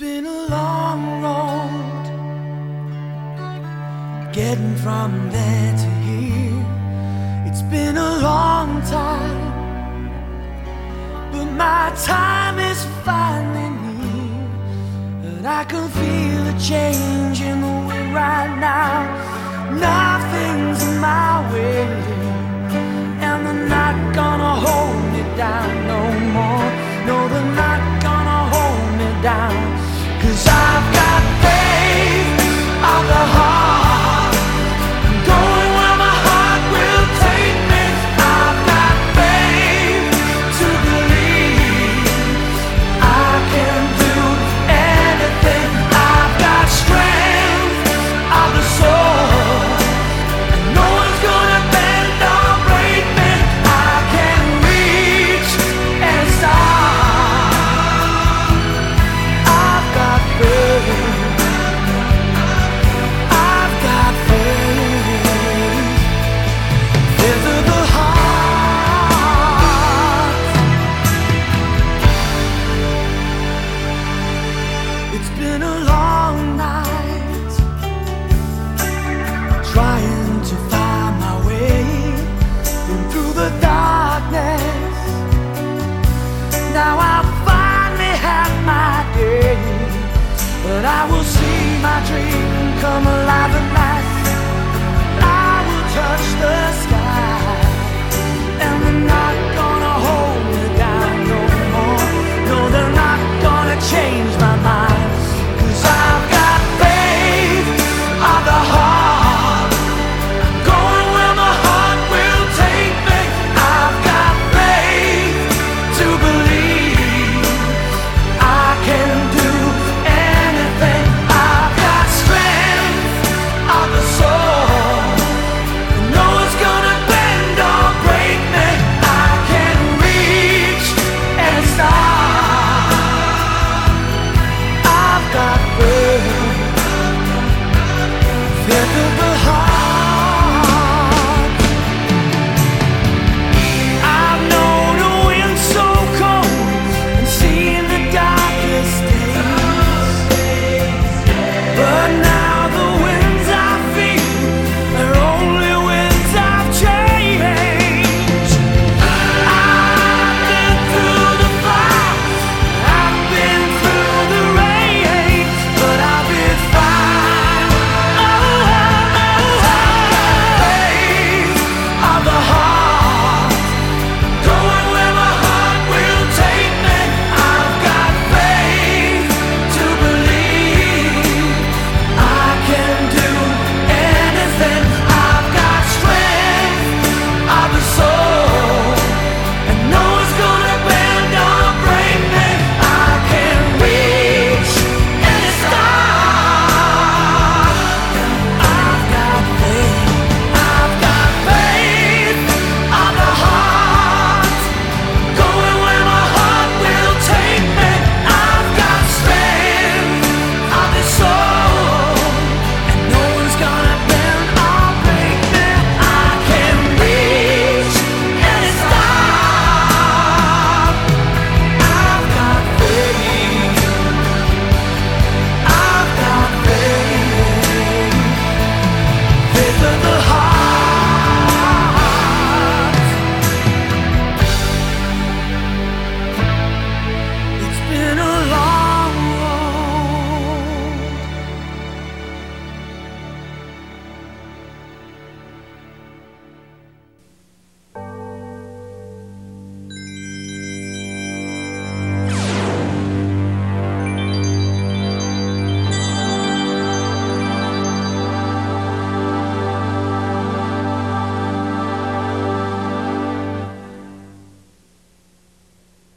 been a long road getting from there to here. It's been a long time, but my time is finally near. And I can feel a change in the wind right now. Nothing's in my I will see my dream come alive at last. I will touch the sky.